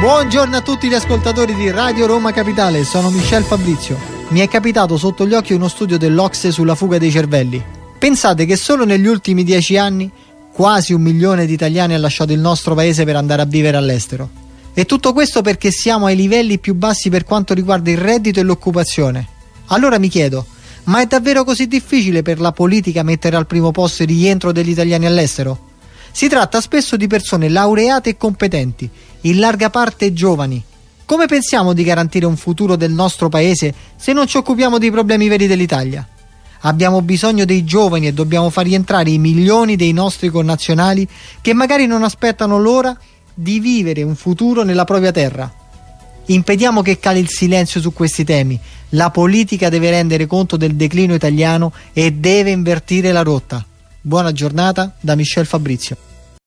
Buongiorno a tutti gli ascoltatori di Radio Roma Capitale, sono Michel Fabrizio. Mi è capitato sotto gli occhi uno studio dell'Ocse sulla fuga dei cervelli. Pensate che solo negli ultimi dieci anni quasi un milione di italiani ha lasciato il nostro paese per andare a vivere all'estero. E tutto questo perché siamo ai livelli più bassi per quanto riguarda il reddito e l'occupazione. Allora mi chiedo, ma è davvero così difficile per la politica mettere al primo posto il rientro degli italiani all'estero? Si tratta spesso di persone laureate e competenti, in larga parte giovani. Come pensiamo di garantire un futuro del nostro paese se non ci occupiamo dei problemi veri dell'Italia? Abbiamo bisogno dei giovani e dobbiamo far rientrare i milioni dei nostri connazionali che magari non aspettano l'ora di vivere un futuro nella propria terra. Impediamo che cali il silenzio su questi temi. La politica deve rendere conto del declino italiano e deve invertire la rotta. Buona giornata da Michel Fabrizio.